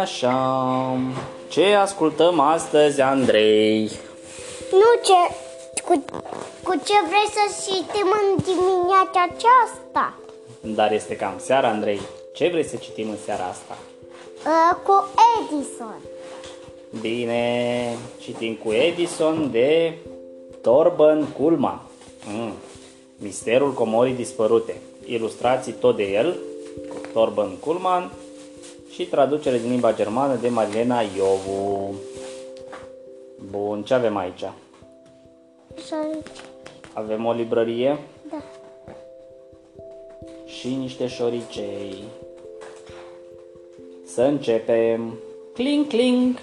Așa, ce ascultăm astăzi, Andrei? Nu ce... Cu, cu ce vrei să citim în dimineața aceasta? Dar este cam seara, Andrei. Ce vrei să citim în seara asta? Uh, cu Edison. Bine, citim cu Edison de Torben Kulman. Mm. Misterul comorii dispărute. Ilustrații tot de el, cu Torben Kulman și traducere din limba germană de Marilena Iovu. Bun, ce avem aici? Să... Avem o librărie Da. și niște șoricei. Să începem. Cling, cling.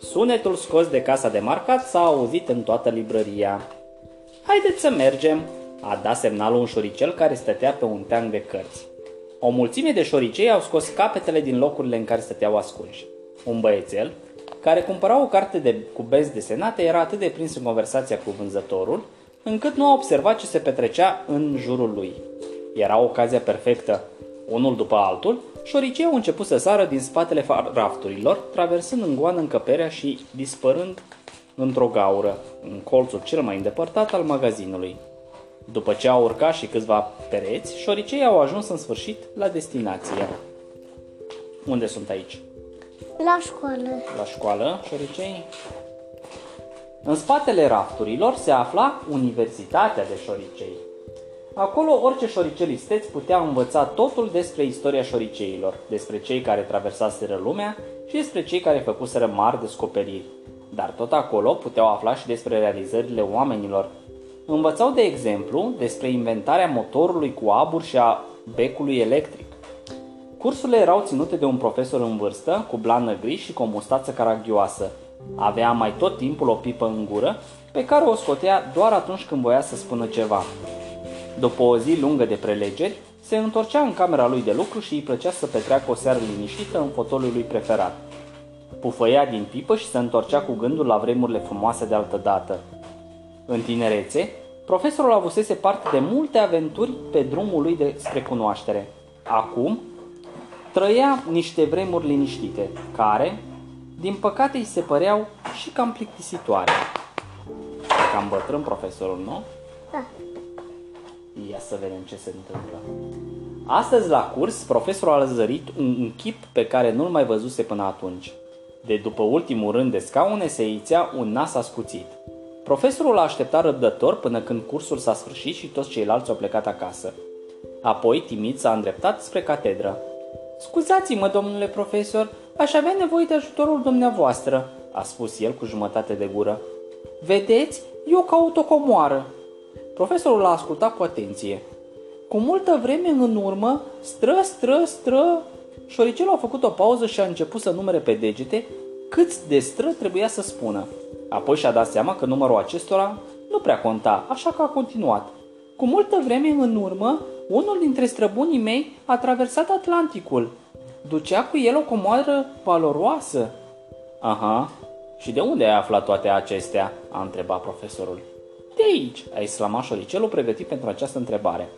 Sunetul scos de casa de marcat s-a auzit în toată librăria. Haideți să mergem, a dat semnalul un șoricel care stătea pe un teanc de cărți. O mulțime de șoricei au scos capetele din locurile în care stăteau ascunși. Un băiețel, care cumpăra o carte de, cu benzi desenate, era atât de prins în conversația cu vânzătorul, încât nu a observat ce se petrecea în jurul lui. Era ocazia perfectă. Unul după altul, șoricei au început să sară din spatele fa- rafturilor, traversând în goană încăperea și dispărând într-o gaură, în colțul cel mai îndepărtat al magazinului. După ce au urcat și câțiva pereți, șoricei au ajuns în sfârșit la destinație. Unde sunt aici? La școală. La școală, șoricei? În spatele rafturilor se afla Universitatea de Șoricei. Acolo orice șoricel isteț putea învăța totul despre istoria șoriceilor, despre cei care traversaseră lumea și despre cei care făcuseră mari descoperiri. Dar tot acolo puteau afla și despre realizările oamenilor. Învățau, de exemplu, despre inventarea motorului cu abur și a becului electric. Cursurile erau ținute de un profesor în vârstă, cu blană gri și cu o mustață caragioasă. Avea mai tot timpul o pipă în gură, pe care o scotea doar atunci când voia să spună ceva. După o zi lungă de prelegeri, se întorcea în camera lui de lucru și îi plăcea să petreacă o seară liniștită în fotoliul lui preferat. Pufăia din pipă și se întorcea cu gândul la vremurile frumoase de altă dată. În tinerețe, profesorul avusese parte de multe aventuri pe drumul lui de spre cunoaștere. Acum, trăia niște vremuri liniștite, care, din păcate, îi se păreau și cam plictisitoare. Cam bătrân profesorul, nu? Da. Ia să vedem ce se întâmplă. Astăzi la curs, profesorul a zărit un, un chip pe care nu-l mai văzuse până atunci. De după ultimul rând de scaune se ițea un nas ascuțit. Profesorul a așteptat răbdător până când cursul s-a sfârșit și toți ceilalți au plecat acasă. Apoi, timid, s-a îndreptat spre catedră. Scuzați-mă, domnule profesor, aș avea nevoie de ajutorul dumneavoastră, a spus el cu jumătate de gură. Vedeți, eu caut o comoară. Profesorul l-a ascultat cu atenție. Cu multă vreme în urmă, stră, stră, stră, șoricelul a făcut o pauză și a început să numere pe degete câți de stră trebuia să spună. Apoi și-a dat seama că numărul acestora nu prea conta, așa că a continuat. Cu multă vreme în urmă, unul dintre străbunii mei a traversat Atlanticul. Ducea cu el o comoară valoroasă. Aha, și de unde ai aflat toate acestea? a întrebat profesorul. De aici, a exclamat șoricelul pregătit pentru această întrebare.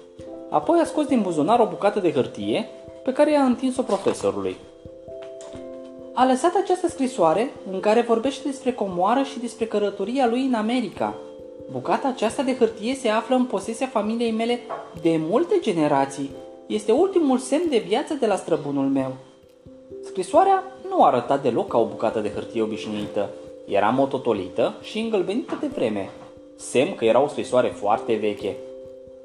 Apoi a scos din buzunar o bucată de hârtie pe care i-a întins-o profesorului. A lăsat această scrisoare în care vorbește despre comoară și despre călătoria lui în America. Bucata aceasta de hârtie se află în posesia familiei mele de multe generații. Este ultimul semn de viață de la străbunul meu. Scrisoarea nu arăta deloc ca o bucată de hârtie obișnuită. Era mototolită și îngălbenită de vreme. Semn că era o scrisoare foarte veche.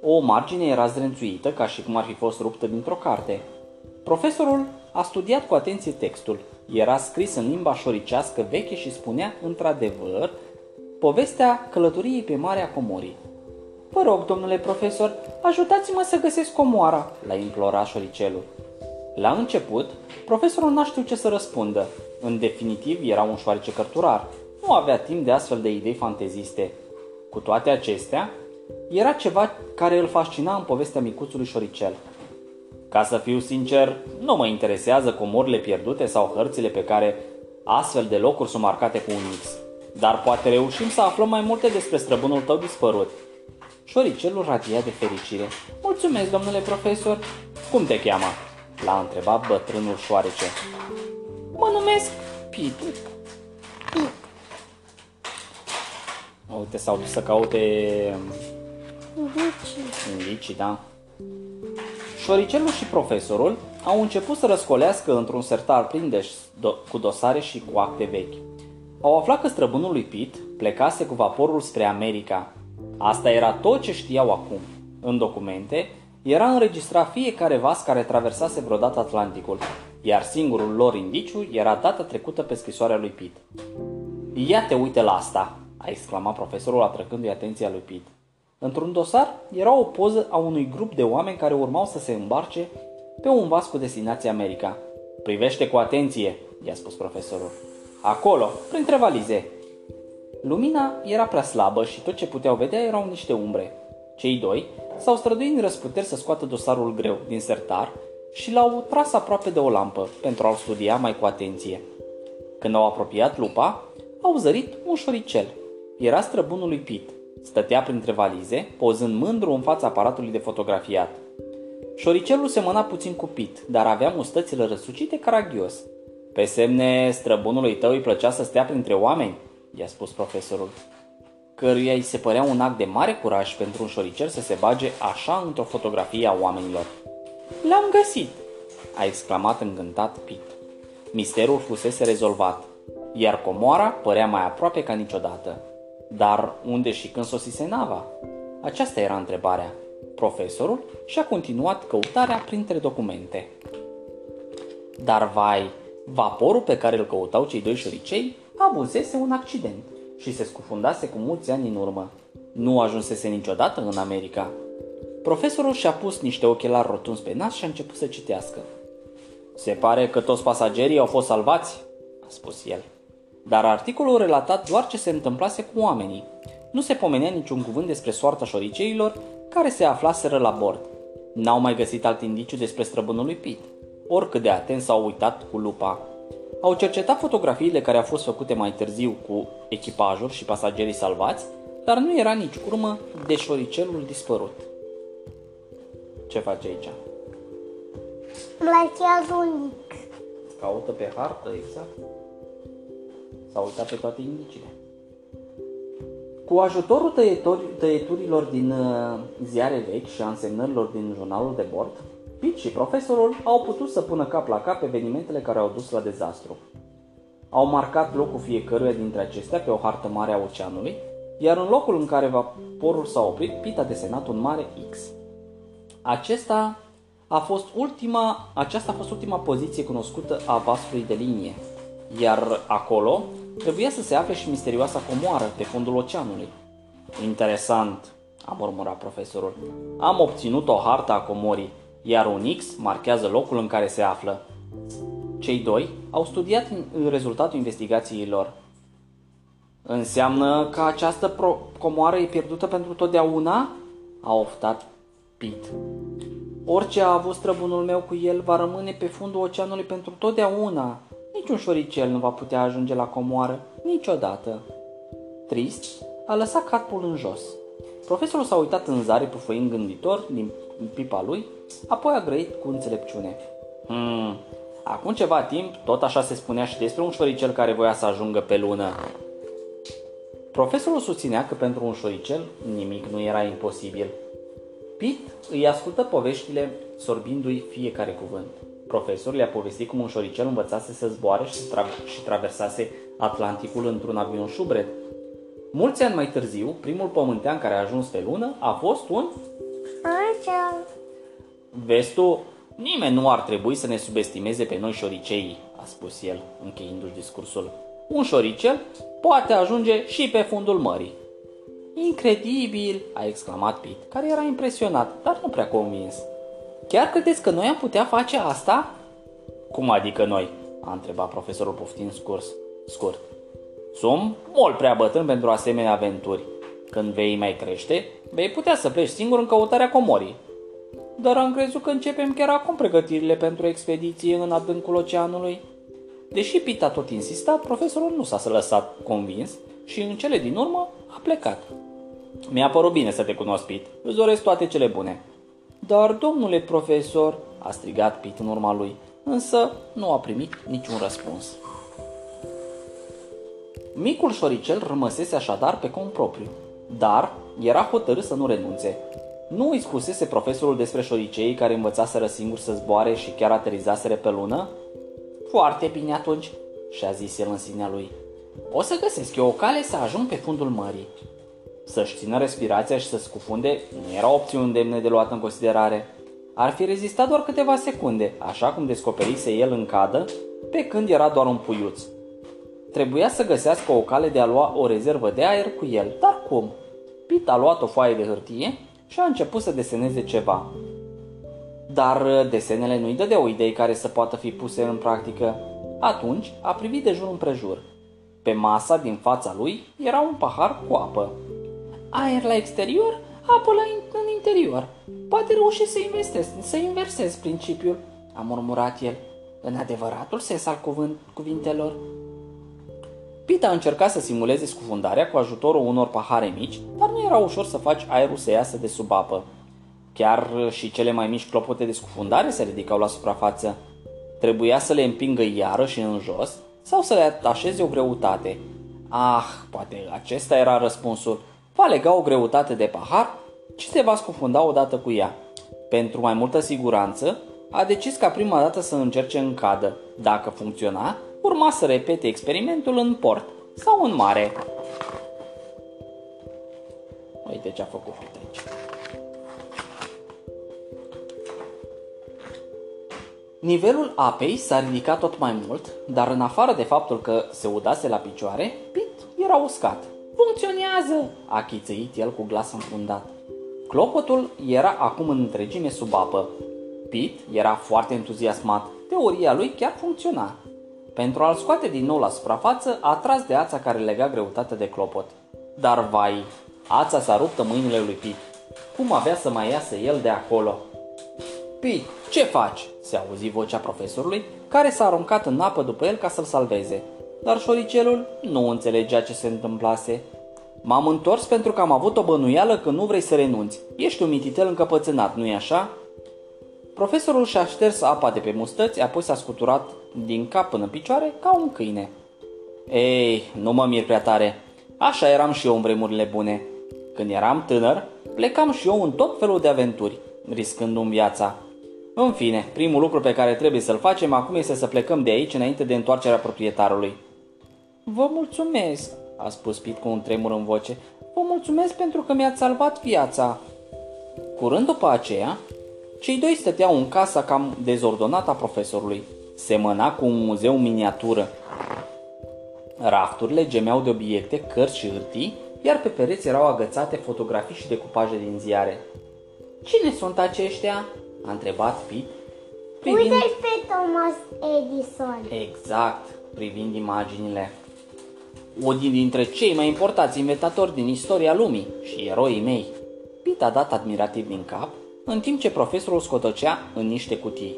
O margine era zdrențuită ca și cum ar fi fost ruptă dintr-o carte. Profesorul a studiat cu atenție textul. Era scris în limba șoricească veche și spunea, într-adevăr, povestea călătoriei pe Marea Comorii. Vă rog, domnule profesor, ajutați-mă să găsesc comoara, l-a implorat șoricelul. La început, profesorul n-a știut ce să răspundă. În definitiv, era un șoarece cărturar. Nu avea timp de astfel de idei fanteziste. Cu toate acestea, era ceva care îl fascina în povestea micuțului șoricel. Ca să fiu sincer, nu mă interesează comorile pierdute sau hărțile pe care astfel de locuri sunt marcate cu un X. Dar poate reușim să aflăm mai multe despre străbunul tău dispărut. Șoricelul radia de fericire. Mulțumesc, domnule profesor. Cum te cheamă? L-a întrebat bătrânul șoarece. Mă numesc Pete. Pit. Uite, s-au dus să caute Vici. indicii, da? Șoricelul și profesorul au început să răscolească într-un sertar plin de do- cu dosare și cu acte vechi. Au aflat că străbunul lui Pitt plecase cu vaporul spre America. Asta era tot ce știau acum. În documente era înregistrat fiecare vas care traversase vreodată Atlanticul, iar singurul lor indiciu era data trecută pe scrisoarea lui Pitt. Ia te uite la asta, a exclamat profesorul atrăgându-i atenția lui Pitt. Într-un dosar era o poză a unui grup de oameni care urmau să se îmbarce pe un vas cu destinație America. Privește cu atenție, i-a spus profesorul. Acolo, printre valize. Lumina era prea slabă și tot ce puteau vedea erau niște umbre. Cei doi s-au străduit în răsputeri să scoată dosarul greu din sertar și l-au tras aproape de o lampă pentru a-l studia mai cu atenție. Când au apropiat lupa, au zărit un șoricel. Era străbunul lui Pit. Stătea printre valize, pozând mândru în fața aparatului de fotografiat. Șoricelul semăna puțin cu Pit, dar avea mustățile răsucite caragios. Pe semne străbunului tău îi plăcea să stea printre oameni, i-a spus profesorul, căruia îi se părea un act de mare curaj pentru un șoricel să se bage așa într-o fotografie a oamenilor. L-am găsit, a exclamat încântat Pit. Misterul fusese rezolvat, iar comoara părea mai aproape ca niciodată. Dar unde și când sosise nava? Aceasta era întrebarea. Profesorul și-a continuat căutarea printre documente. Dar vai, vaporul pe care îl căutau cei doi șoricei avusese un accident și se scufundase cu mulți ani în urmă. Nu ajunsese niciodată în America. Profesorul și-a pus niște ochelari rotunzi pe nas și a început să citească. Se pare că toți pasagerii au fost salvați, a spus el. Dar articolul relatat doar ce se întâmplase cu oamenii. Nu se pomenea niciun cuvânt despre soarta șoriceilor care se aflaseră la bord. N-au mai găsit alt indiciu despre străbunul lui Pit. Oricât de atent s-au uitat cu lupa. Au cercetat fotografiile care au fost făcute mai târziu cu echipajul și pasagerii salvați, dar nu era nici urmă de șoricelul dispărut. Ce face aici? Plachează un X. Caută pe hartă, exact. S-a uitat pe toate indiciile. Cu ajutorul tăietori- tăieturilor din uh, ziare vechi și a însemnărilor din jurnalul de bord, Pete și profesorul au putut să pună cap la cap evenimentele care au dus la dezastru. Au marcat locul fiecăruia dintre acestea pe o hartă mare a oceanului, iar în locul în care vaporul s-a oprit, Pete a desenat un mare X. Acesta a fost ultima, aceasta a fost ultima poziție cunoscută a vasului de linie, iar acolo trebuia să se afle și misterioasa comoară pe fundul oceanului. Interesant, a murmurat profesorul. Am obținut o hartă a comorii, iar un X marchează locul în care se află. Cei doi au studiat în- rezultatul investigației lor. Înseamnă că această pro- comoară e pierdută pentru totdeauna? A oftat Pete. Orice a avut străbunul meu cu el va rămâne pe fundul oceanului pentru totdeauna. Niciun șoricel nu va putea ajunge la comoară, niciodată. Trist, a lăsat capul în jos. Profesorul s-a uitat în zare pufăind gânditor din pipa lui, apoi a grăit cu înțelepciune. Hmm, acum ceva timp, tot așa se spunea și despre un șoricel care voia să ajungă pe lună. Profesorul susținea că pentru un șoricel nimic nu era imposibil. Pete îi ascultă poveștile sorbindu-i fiecare cuvânt. Profesorul i-a povestit cum un șoricel învățase să zboare și, să tra- și traversase Atlanticul într-un avion șubret. Mulți ani mai târziu, primul pământean care a ajuns pe lună a fost un... Așa. Vezi tu, nimeni nu ar trebui să ne subestimeze pe noi șoriceii, a spus el, încheiindu-și discursul. Un șoricel poate ajunge și pe fundul mării. Incredibil, a exclamat Pete, care era impresionat, dar nu prea convins. Chiar credeți că noi am putea face asta? Cum adică noi? a întrebat profesorul poftind scurs, scurt. Sunt mult prea bătrân pentru asemenea aventuri. Când vei mai crește, vei putea să pleci singur în căutarea comorii. Dar am crezut că începem chiar acum pregătirile pentru o expediție în adâncul oceanului. Deși Pete a tot insistat, profesorul nu s-a lăsat convins și în cele din urmă a plecat. Mi-a părut bine să te cunosc, Pit. Îți doresc toate cele bune. Dar, domnule profesor, a strigat Pit în urma lui, însă nu a primit niciun răspuns. Micul șoricel rămăsese așadar pe cont propriu, dar era hotărât să nu renunțe. Nu îi spusese profesorul despre șoricei care învățaseră singur să zboare și chiar aterizaseră pe lună? Foarte bine atunci, și-a zis el în sinea lui. O să găsesc eu o cale să ajung pe fundul mării. Să-și țină respirația și să scufunde nu era opțiune demne de luat în considerare. Ar fi rezistat doar câteva secunde, așa cum descoperise el în cadă, pe când era doar un puiuț. Trebuia să găsească o cale de a lua o rezervă de aer cu el, dar cum? Pit a luat o foaie de hârtie și a început să deseneze ceva. Dar uh, desenele nu-i dădeau idei care să poată fi puse în practică. Atunci a privit de jur împrejur. Pe masa din fața lui era un pahar cu apă. Aer la exterior, apă la in- în interior. Poate reuși să investez, să inversez principiul, a murmurat el, în adevăratul sens al cuvânt, cuvintelor. Pita a încercat să simuleze scufundarea cu ajutorul unor pahare mici, dar nu era ușor să faci aerul să iasă de sub apă. Chiar și cele mai mici clopote de scufundare se ridicau la suprafață. Trebuia să le împingă iarăși în jos sau să le atașeze o greutate. Ah, poate acesta era răspunsul. Va lega o greutate de pahar și se va scufunda odată cu ea. Pentru mai multă siguranță, a decis ca prima dată să încerce în cadă. Dacă funcționa, urma să repete experimentul în port sau în mare. Uite ce a făcut aici. Nivelul apei s-a ridicat tot mai mult, dar în afară de faptul că se udase la picioare, Pit era uscat. Funcționează, a chițăit el cu glas înfundat. Clopotul era acum în întregime sub apă. Pit era foarte entuziasmat. Teoria lui chiar funcționa. Pentru a-l scoate din nou la suprafață, a tras de ața care lega greutatea de clopot. Dar vai, ața s-a rupt în mâinile lui Pit. Cum avea să mai iasă el de acolo? Pit, ce faci? se auzi vocea profesorului, care s-a aruncat în apă după el ca să-l salveze. Dar șoricelul nu înțelegea ce se întâmplase. M-am întors pentru că am avut o bănuială că nu vrei să renunți. Ești un mititel încăpățânat, nu-i așa? Profesorul și-a șters apa de pe mustăți, apoi s-a scuturat din cap până în picioare ca un câine. Ei, nu mă mir prea tare. Așa eram și eu în vremurile bune. Când eram tânăr, plecam și eu în tot felul de aventuri, riscându-mi viața. În fine, primul lucru pe care trebuie să-l facem acum este să plecăm de aici înainte de întoarcerea proprietarului. Vă mulțumesc, a spus Pit cu un tremur în voce. Vă mulțumesc pentru că mi-ați salvat viața. Curând după aceea, cei doi stăteau în casa cam dezordonată a profesorului. Semăna cu un muzeu miniatură. Rafturile gemeau de obiecte, cărți și hârtii, iar pe pereți erau agățate fotografii și decupaje din ziare. Cine sunt aceștia? a întrebat Pete. Privind... Uite pe Thomas Edison. Exact, privind imaginile. Unii dintre cei mai importanți inventatori din istoria lumii și eroii mei. Pete a dat admirativ din cap, în timp ce profesorul scotocea în niște cutii.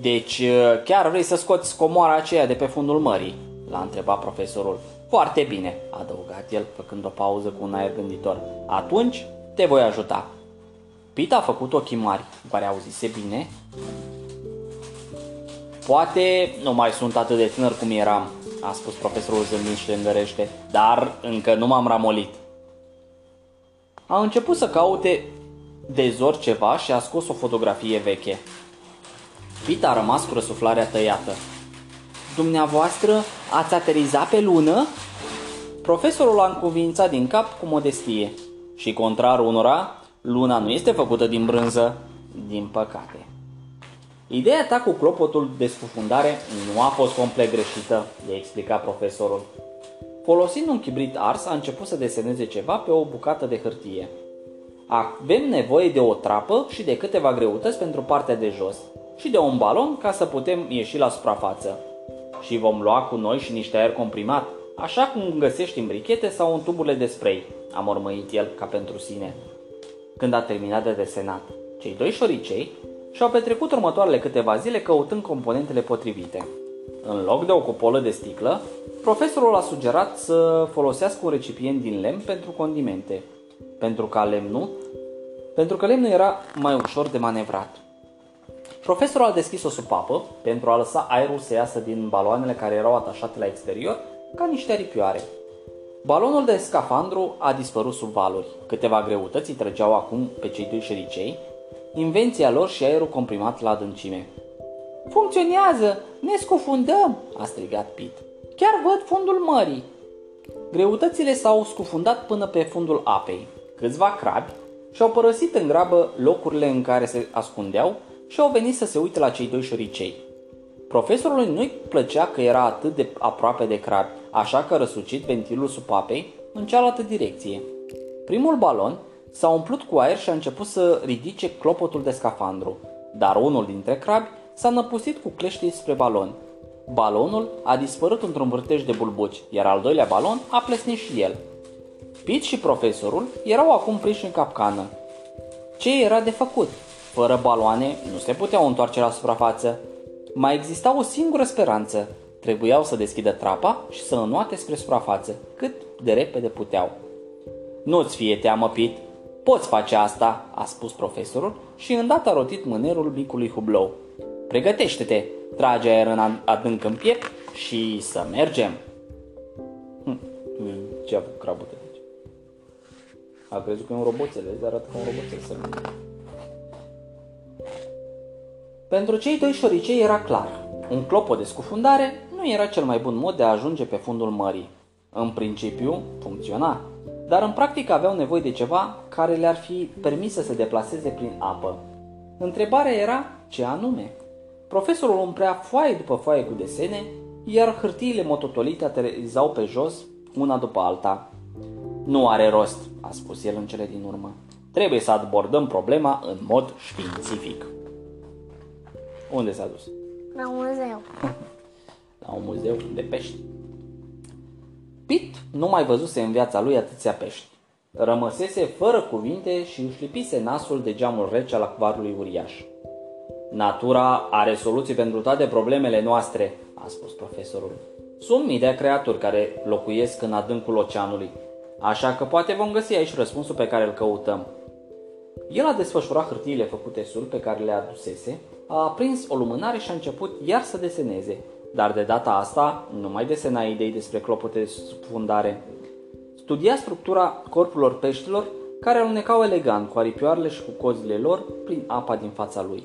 Deci, chiar vrei să scoți comoara aceea de pe fundul mării? L-a întrebat profesorul. Foarte bine, a adăugat el, făcând o pauză cu un aer gânditor. Atunci, te voi ajuta. Pete a făcut ochii mari, care auzise bine. Poate nu mai sunt atât de tânăr cum eram, a spus profesorul zâmbind și îndărește, dar încă nu m-am ramolit. A început să caute de zor ceva și a scos o fotografie veche. Pete a rămas cu răsuflarea tăiată. Dumneavoastră ați aterizat pe lună? Profesorul a încuvințat din cap cu modestie și contrar unora, luna nu este făcută din brânză, din păcate. Ideea ta cu clopotul de scufundare nu a fost complet greșită, i-a explicat profesorul. Folosind un chibrit ars, a început să deseneze ceva pe o bucată de hârtie. Avem nevoie de o trapă și de câteva greutăți pentru partea de jos și de un balon ca să putem ieși la suprafață. Și vom lua cu noi și niște aer comprimat, așa cum găsești în brichete sau în tuburile de spray, a mormăit el ca pentru sine. Când a terminat de desenat, cei doi șoricei și-au petrecut următoarele câteva zile căutând componentele potrivite. În loc de o cupolă de sticlă, Profesorul a sugerat să folosească un recipient din lemn pentru condimente, pentru ca lemnul, pentru că lemnul era mai ușor de manevrat. Profesorul a deschis o supapă pentru a lăsa aerul să iasă din baloanele care erau atașate la exterior ca niște aripioare. Balonul de scafandru a dispărut sub valuri. Câteva greutăți îi trăgeau acum pe cei doi șericei, invenția lor și aerul comprimat la adâncime. Funcționează! Ne scufundăm!" a strigat Pit. Chiar văd fundul mării. Greutățile s-au scufundat până pe fundul apei. Câțiva crabi și-au părăsit în grabă locurile în care se ascundeau și au venit să se uite la cei doi șoricei. Profesorului nu-i plăcea că era atât de aproape de crabi, așa că răsucit ventilul supapei în cealaltă direcție. Primul balon s-a umplut cu aer și a început să ridice clopotul de scafandru, dar unul dintre crabi s-a năpustit cu cleștii spre balon. Balonul a dispărut într-un vârtej de bulbuci, iar al doilea balon a plesnit și el. Pit și profesorul erau acum prinși în capcană. Ce era de făcut? Fără baloane nu se puteau întoarce la suprafață. Mai exista o singură speranță. Trebuiau să deschidă trapa și să înoate spre suprafață, cât de repede puteau. Nu-ți fie teamă, Pit. Poți face asta, a spus profesorul și îndată a rotit mânerul micului hublou. Pregătește-te, trage aer în adânc în piept și să mergem. Hm, ce a făcut crabul aici? A crezut că e un roboțel, vezi, arată ca un roboțel să Pentru cei doi șoricei era clar. Un clopot de scufundare nu era cel mai bun mod de a ajunge pe fundul mării. În principiu, funcționa, dar în practică aveau nevoie de ceva care le-ar fi permis să se deplaseze prin apă. Întrebarea era ce anume. Profesorul umprea foaie după foaie cu desene, iar hârtiile mototolite aterizau pe jos, una după alta. Nu are rost, a spus el în cele din urmă. Trebuie să abordăm problema în mod științific. Unde s-a dus? La muzeu. La un muzeu de pești. Pit nu mai văzuse în viața lui atâția pești. Rămăsese fără cuvinte și își lipise nasul de geamul rece al acvarului uriaș. Natura are soluții pentru toate problemele noastre, a spus profesorul. Sunt mii de creaturi care locuiesc în adâncul oceanului, așa că poate vom găsi aici răspunsul pe care îl căutăm. El a desfășurat hârtiile făcute sul pe care le adusese, a aprins o lumânare și a început iar să deseneze, dar de data asta nu mai desena idei despre clopote de subfundare. Studia structura corpurilor peștilor care alunecau elegant cu aripioarele și cu cozile lor prin apa din fața lui.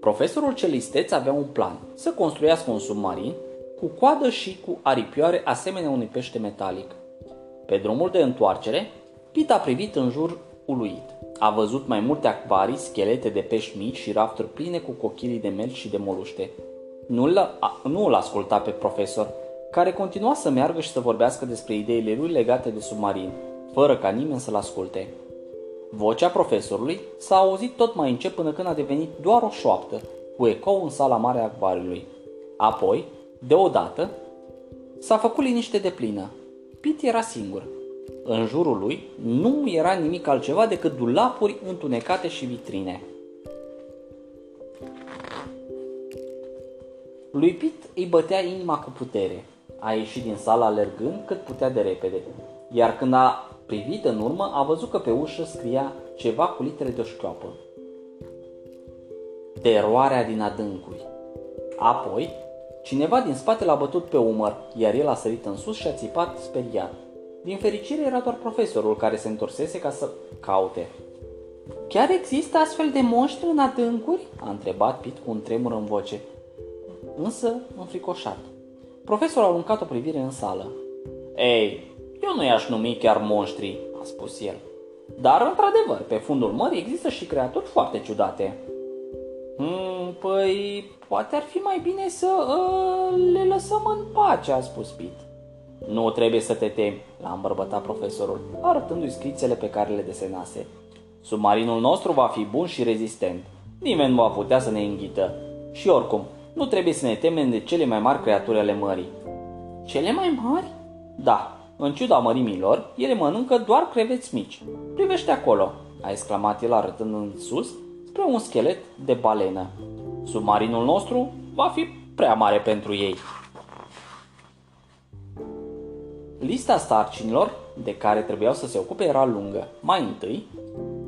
Profesorul celisteț avea un plan, să construiască un submarin cu coadă și cu aripioare asemenea unui pește metalic. Pe drumul de întoarcere, Pit a privit în jur uluit. A văzut mai multe acvarii, schelete de pești mici și rafturi pline cu cochilii de mel și de moluște. Nu-l, nu îl asculta pe profesor, care continua să meargă și să vorbească despre ideile lui legate de submarin, fără ca nimeni să-l asculte. Vocea profesorului s-a auzit tot mai încet până când a devenit doar o șoaptă, cu ecou în sala mare a acvariului. Apoi, deodată, s-a făcut liniște de plină. Pit era singur. În jurul lui nu era nimic altceva decât dulapuri întunecate și vitrine. Lui Pit îi bătea inima cu putere. A ieșit din sala alergând cât putea de repede, iar când a Privit în urmă, a văzut că pe ușă scria ceva cu litere de o șchioapă. Teroarea din adâncuri. Apoi, cineva din spate l-a bătut pe umăr, iar el a sărit în sus și a țipat speriat. Din fericire era doar profesorul care se întorsese ca să caute. Chiar există astfel de monștri în adâncuri? A întrebat Pit cu un tremur în voce, însă înfricoșat. Profesorul a aruncat o privire în sală. Ei, eu nu i-aș numi chiar monștri, a spus el. Dar, într-adevăr, pe fundul mării există și creaturi foarte ciudate. Hmm, păi, poate ar fi mai bine să uh, le lăsăm în pace, a spus Pit. Nu trebuie să te temi, l-a îmbărbătat profesorul, arătându-i scrițele pe care le desenase. Submarinul nostru va fi bun și rezistent. Nimeni nu va putea să ne înghită. Și oricum, nu trebuie să ne temem de cele mai mari creaturi ale mării. Cele mai mari? Da, în ciuda mărimilor, ele mănâncă doar creveți mici. Privește acolo, a exclamat el arătând în sus spre un schelet de balenă. Submarinul nostru va fi prea mare pentru ei. Lista sarcinilor de care trebuiau să se ocupe era lungă. Mai întâi,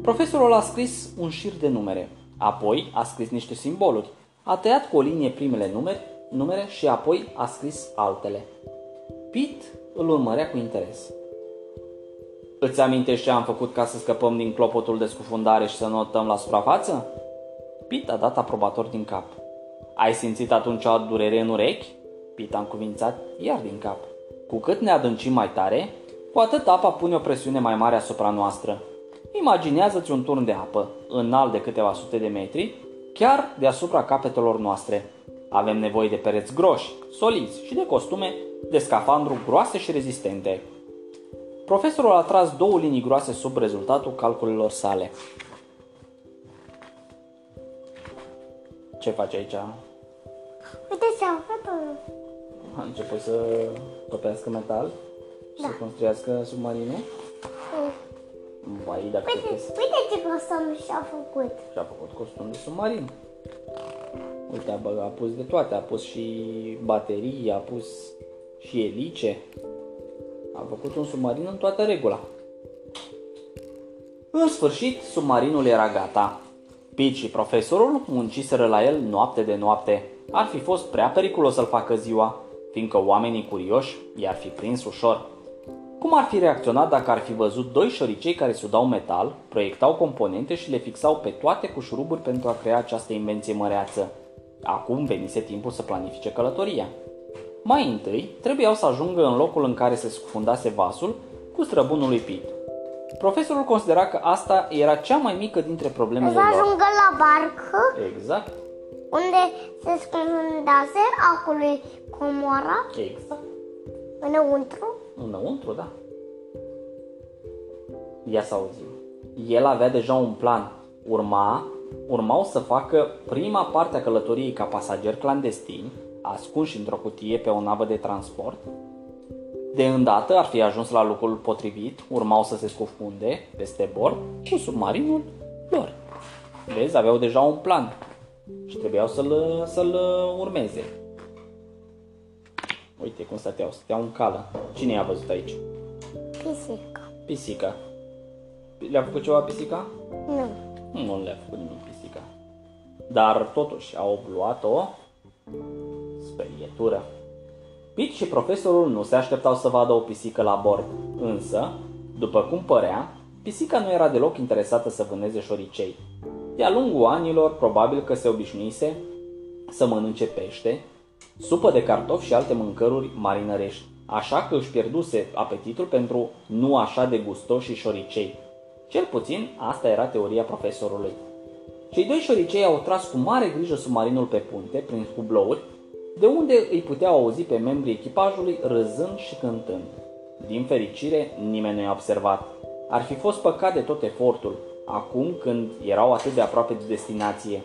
profesorul a scris un șir de numere, apoi a scris niște simboluri, a tăiat cu o linie primele numere, numere și apoi a scris altele. Pete îl urmărea cu interes. Îți amintești ce am făcut ca să scăpăm din clopotul de scufundare și să notăm la suprafață? Pete a dat aprobator din cap. Ai simțit atunci o durere în urechi? Pete a încuvințat iar din cap. Cu cât ne adâncim mai tare, cu atât apa pune o presiune mai mare asupra noastră. Imaginează-ți un turn de apă, înalt de câteva sute de metri, chiar deasupra capetelor noastre. Avem nevoie de pereți groși, solizi și de costume de scafandru groase și rezistente. Profesorul a tras două linii groase sub rezultatul calculelor sale. Ce faci aici? Uite ce am făcut. A început să topească metal și Da. să construiască submarinul? Vai, dacă Uite, uite. uite ce costum și-a făcut. și-a făcut costum de submarin. Uite, a, băgat, a pus de toate, a pus și baterii, a pus și elice. A făcut un submarin în toată regula. În sfârșit, submarinul era gata. Pete și profesorul munciseră la el noapte de noapte. Ar fi fost prea periculos să-l facă ziua, fiindcă oamenii curioși i-ar fi prins ușor. Cum ar fi reacționat dacă ar fi văzut doi șoricei care sudau metal, proiectau componente și le fixau pe toate cu șuruburi pentru a crea această invenție măreață? Acum venise timpul să planifice călătoria. Mai întâi, trebuiau să ajungă în locul în care se scufundase vasul cu străbunul lui Pete. Profesorul considera că asta era cea mai mică dintre problemele Să lor. ajungă la barcă, Exact, unde se scufundase acului comora exact. înăuntru. Înăuntru, da. Ia să auzim. El avea deja un plan. Urma, urmau să facă prima parte a călătoriei ca pasager clandestin, ascunși într-o cutie pe o navă de transport. De îndată ar fi ajuns la locul potrivit, urmau să se scufunde peste bord cu submarinul lor. Vezi, aveau deja un plan și trebuiau să-l, să-l urmeze. Uite cum stăteau, stăteau în cală. Cine i-a văzut aici? Pisică. Pisica. Le-a făcut ceva pisica? Nu. Nu le-a făcut nimic pisica. Dar totuși au luat o sperietură. Pete și profesorul nu se așteptau să vadă o pisică la bord, însă, după cum părea, pisica nu era deloc interesată să vâneze șoricei. De-a lungul anilor, probabil că se obișnuise să mănânce pește, supă de cartofi și alte mâncăruri marinărești, așa că își pierduse apetitul pentru nu așa de gustoși și șoricei. Cel puțin, asta era teoria profesorului. Cei doi șoricei au tras cu mare grijă submarinul pe punte, prin hublouri, de unde îi puteau auzi pe membrii echipajului râzând și cântând. Din fericire, nimeni nu i-a observat. Ar fi fost păcat de tot efortul, acum când erau atât de aproape de destinație.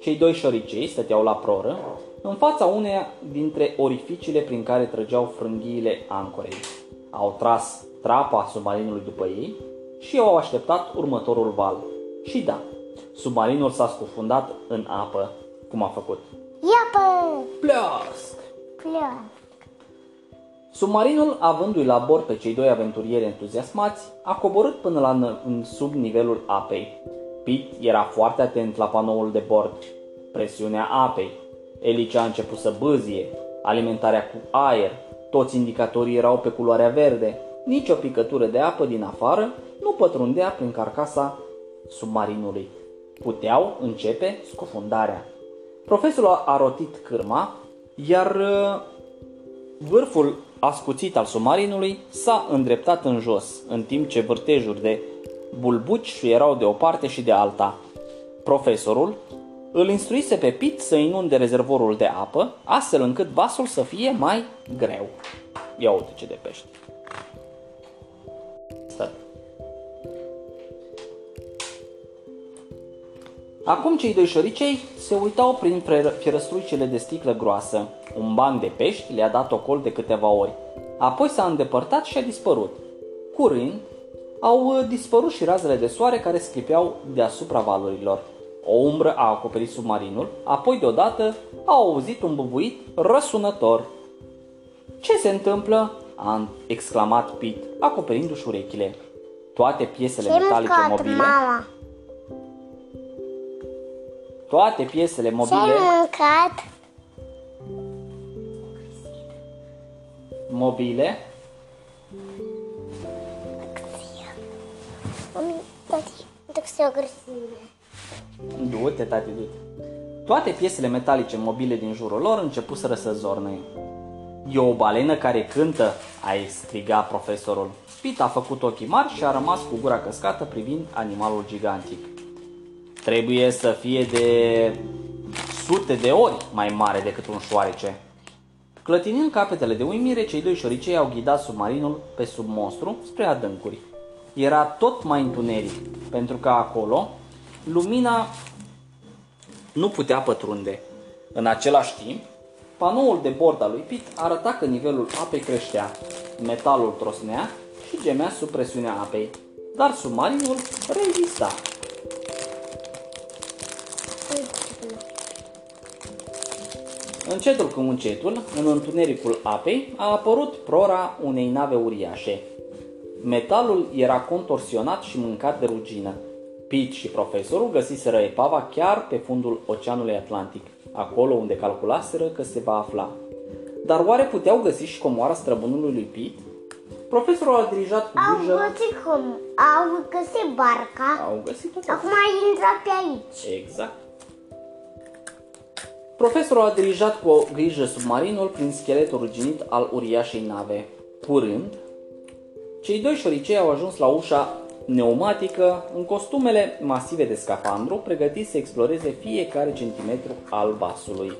Cei doi șoricei stăteau la proră, în fața uneia dintre orificiile prin care trăgeau frânghiile ancorei. Au tras trapa submarinului după ei și au așteptat următorul val. Și da, submarinul s-a scufundat în apă, cum a făcut. Iapă! Pleasc! Pleacă. Submarinul, avându-i la bord pe cei doi aventurieri entuziasmați, a coborât până la n- în sub nivelul apei. Pete era foarte atent la panoul de bord. Presiunea apei. Elicea a început să bâzie. Alimentarea cu aer. Toți indicatorii erau pe culoarea verde. Nici o picătură de apă din afară nu pătrundea prin carcasa submarinului. Puteau începe scufundarea. Profesorul a rotit cârma, iar uh, Vârful ascuțit al submarinului s-a îndreptat în jos, în timp ce vârtejuri de bulbuci erau de o parte și de alta. Profesorul îl instruise pe Pit să inunde rezervorul de apă, astfel încât vasul să fie mai greu. Ia uite ce de pește. Stă. Acum cei doi șoricei se uitau prin fre- fierăstruicele de sticlă groasă. Un banc de pești le-a dat ocol de câteva ori. Apoi s-a îndepărtat și a dispărut. Curând, au uh, dispărut și razele de soare care sclipeau deasupra valurilor. O umbră a acoperit submarinul, apoi deodată au auzit un bubuit răsunător. Ce se întâmplă? a exclamat Pete, acoperindu-și urechile. Toate piesele Ce-ai metalice mâncat, mobile, mama? toate piesele Ce-ai mobile, mâncat? mobile, Mami, tati, duc să o grăsime. Du-te, tati, du-te. Toate piesele metalice mobile din jurul lor începuseră să zornăie. E o balenă care cântă, a strigat profesorul. Pete a făcut ochii mari și a rămas cu gura căscată privind animalul gigantic. Trebuie să fie de sute de ori mai mare decât un șoarece. Clătinind capetele de uimire, cei doi șoricei au ghidat submarinul pe sub monstru spre adâncuri. Era tot mai întuneric, pentru că acolo lumina nu putea pătrunde. În același timp, panoul de bord al lui Pit arăta că nivelul apei creștea, metalul trosnea și gemea sub presiunea apei, dar submarinul rezista. Încetul cu încetul, în întunericul apei, a apărut prora unei nave uriașe. Metalul era contorsionat și mâncat de rugină. Pete și profesorul găsiseră epava chiar pe fundul Oceanului Atlantic, acolo unde calculaseră că se va afla. Dar oare puteau găsi și comoara străbunului lui Pete? Profesorul a dirijat cu Au grijă... găsit cum? Au găsit barca. Au găsit tot Acum a intrat pe aici. Exact. Profesorul a dirijat cu o grijă submarinul prin scheletul ruginit al uriașei nave. Curând, cei doi șoricei au ajuns la ușa pneumatică în costumele masive de scafandru, pregătiți să exploreze fiecare centimetru al vasului.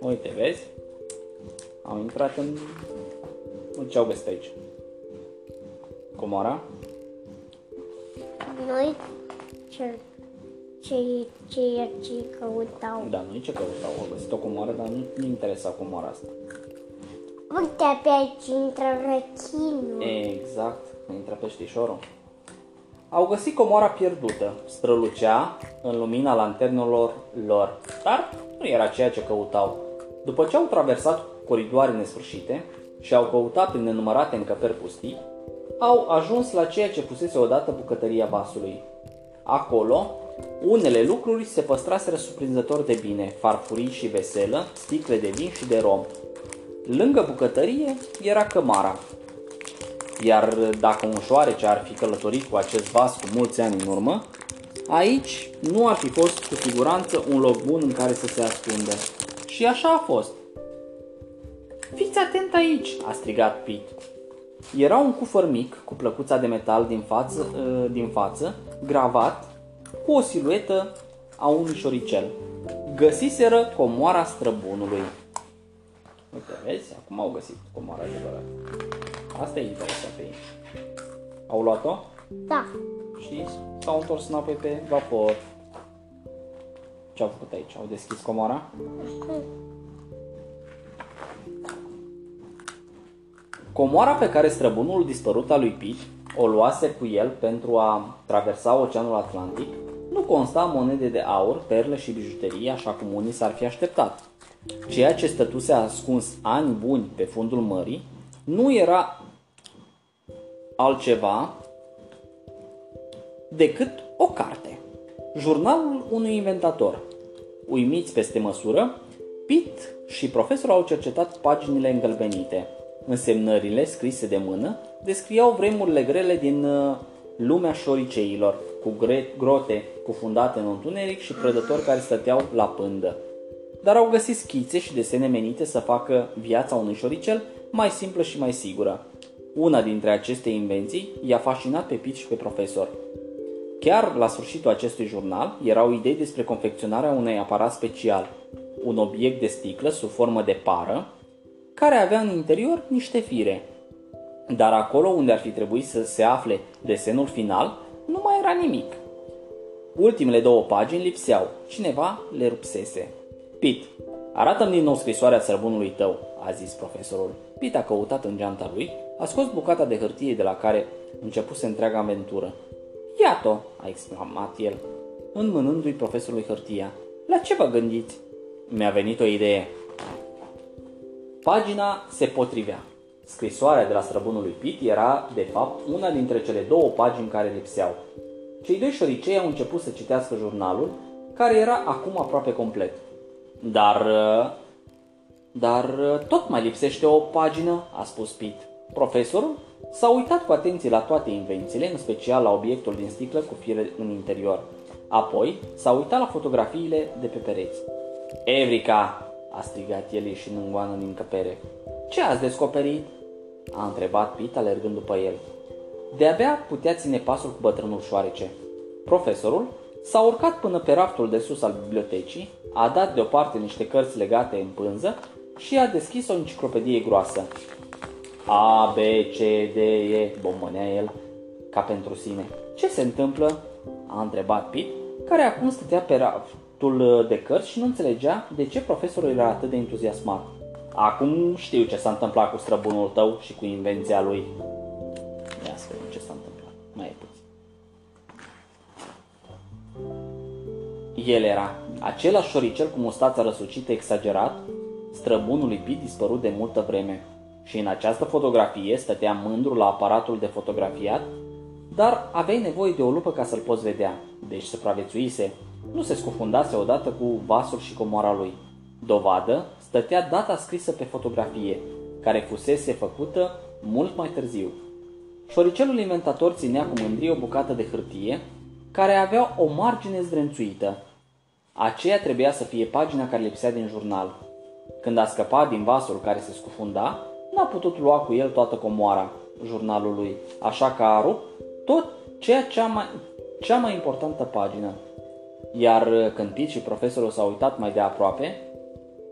Uite, vezi? Au intrat în... Uite ce au găsit aici. Comora? Noi ce ce ce ce căutau. Da, nu ce căutau, au găsit o comoară, dar nu, nu interesa comoara asta. Uite, pe aici intră rechinul. Exact, intră peștișorul. Au găsit comoara pierdută, strălucea în lumina lanternelor lor, dar nu era ceea ce căutau. După ce au traversat coridoare nesfârșite și au căutat prin nenumărate încăperi pustii, au ajuns la ceea ce pusese odată bucătăria vasului. Acolo, unele lucruri se păstraseră surprinzător de bine, farfurii și veselă, sticle de vin și de rom. Lângă bucătărie era cămara, iar dacă un șoarece ar fi călătorit cu acest vas cu mulți ani în urmă, aici nu ar fi fost cu siguranță un loc bun în care să se ascundă. Și așa a fost. Fiți atent aici, a strigat Pete. Era un cufăr mic cu plăcuța de metal din față, ă, din față gravat cu o siluetă a unui șoricel. Găsiseră comoara străbunului. Uite, vezi? Acum au găsit comoara adevărată. Asta e interesant pe ei. Au luat-o Da. și s-au întors înapoi pe vapor. Ce au făcut aici? Au deschis comoara? Comoara pe care străbunul dispărut al lui Pete o luase cu el pentru a traversa Oceanul Atlantic nu consta în monede de aur, perle și bijuterii, așa cum unii s-ar fi așteptat. Ceea ce stătuse ascuns ani buni pe fundul mării nu era altceva decât o carte. Jurnalul unui inventator. Uimiți peste măsură, Pete și profesorul au cercetat paginile îngălbenite. Însemnările scrise de mână descriau vremurile grele din uh, lumea șoriceilor, cu gre- grote cufundate în întuneric și prădători care stăteau la pândă. Dar au găsit schițe și desene menite să facă viața unui șoricel mai simplă și mai sigură. Una dintre aceste invenții i-a fascinat pe Pete și pe profesor. Chiar la sfârșitul acestui jurnal erau idei despre confecționarea unui aparat special, un obiect de sticlă sub formă de pară, care avea în interior niște fire. Dar acolo unde ar fi trebuit să se afle desenul final, nu mai era nimic. Ultimele două pagini lipseau. Cineva le rupsese. Pete, arată-mi din nou scrisoarea sărbunului tău, a zis profesorul. Pete a căutat în geanta lui, a scos bucata de hârtie de la care începuse întreaga aventură. Iată, a exclamat el, înmânându-i profesorului hârtia. La ce vă gândiți? Mi-a venit o idee. Pagina se potrivea. Scrisoarea de la străbunul lui Pit era, de fapt, una dintre cele două pagini care lipseau. Cei doi șoricei au început să citească jurnalul, care era acum aproape complet. Dar... Dar tot mai lipsește o pagină, a spus Pit. Profesorul s-a uitat cu atenție la toate invențiile, în special la obiectul din sticlă cu fire în interior. Apoi s-a uitat la fotografiile de pe pereți. Evrica, a strigat el ieșind în goană din încăpere. Ce ați descoperit? A întrebat Pit alergând după el. De-abia putea ține pasul cu bătrânul șoarece. Profesorul s-a urcat până pe raftul de sus al bibliotecii, a dat deoparte niște cărți legate în pânză și a deschis o enciclopedie groasă. A, B, C, D, E, bombănea el, ca pentru sine. Ce se întâmplă? A întrebat Pit, care acum stătea pe raftul de cărți și nu înțelegea de ce profesorul era atât de entuziasmat. Acum știu ce s-a întâmplat cu străbunul tău și cu invenția lui. Ia să vedem ce s-a întâmplat. Mai e puțin. El era același șoricel cu mustața răsucită exagerat, străbunul lipit dispărut de multă vreme. Și în această fotografie stătea mândru la aparatul de fotografiat, dar aveai nevoie de o lupă ca să-l poți vedea, deci supraviețuise. Nu se scufundase odată cu vasul și comoara lui. Dovadă stătea data scrisă pe fotografie, care fusese făcută mult mai târziu. Șoricelul inventator ținea cu mândrie o bucată de hârtie care avea o margine zdrențuită. Aceea trebuia să fie pagina care lipsea din jurnal. Când a scăpat din vasul care se scufunda, n-a putut lua cu el toată comoara jurnalului, așa că a rupt tot ceea cea mai, cea mai importantă pagină. Iar când Pete și profesorul s-au uitat mai de aproape,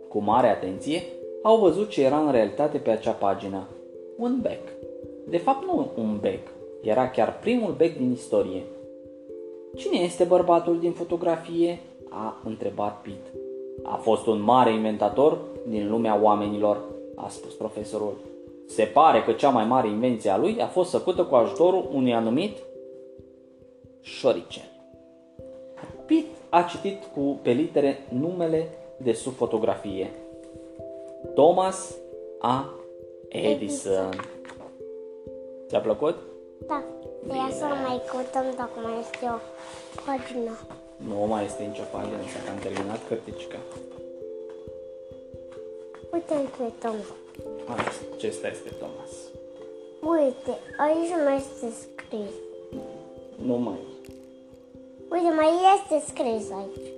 cu mare atenție, au văzut ce era în realitate pe acea pagină. Un bec. De fapt nu un bec, era chiar primul bec din istorie. Cine este bărbatul din fotografie? a întrebat Pete. A fost un mare inventator din lumea oamenilor, a spus profesorul. Se pare că cea mai mare invenție a lui a fost făcută cu ajutorul unui anumit șoricel. Pete a citit cu pe litere numele de sub fotografie. Thomas A. Edison. Ți-a plăcut? Da. De ia să mai căutăm dacă mai este o pagină. Nu mai este nicio pagină, s-a cam terminat cărticica. Uite pe Thomas. Acesta este Thomas. Uite, aici mai este scris. Nu mai. Uite, mai este scris aici.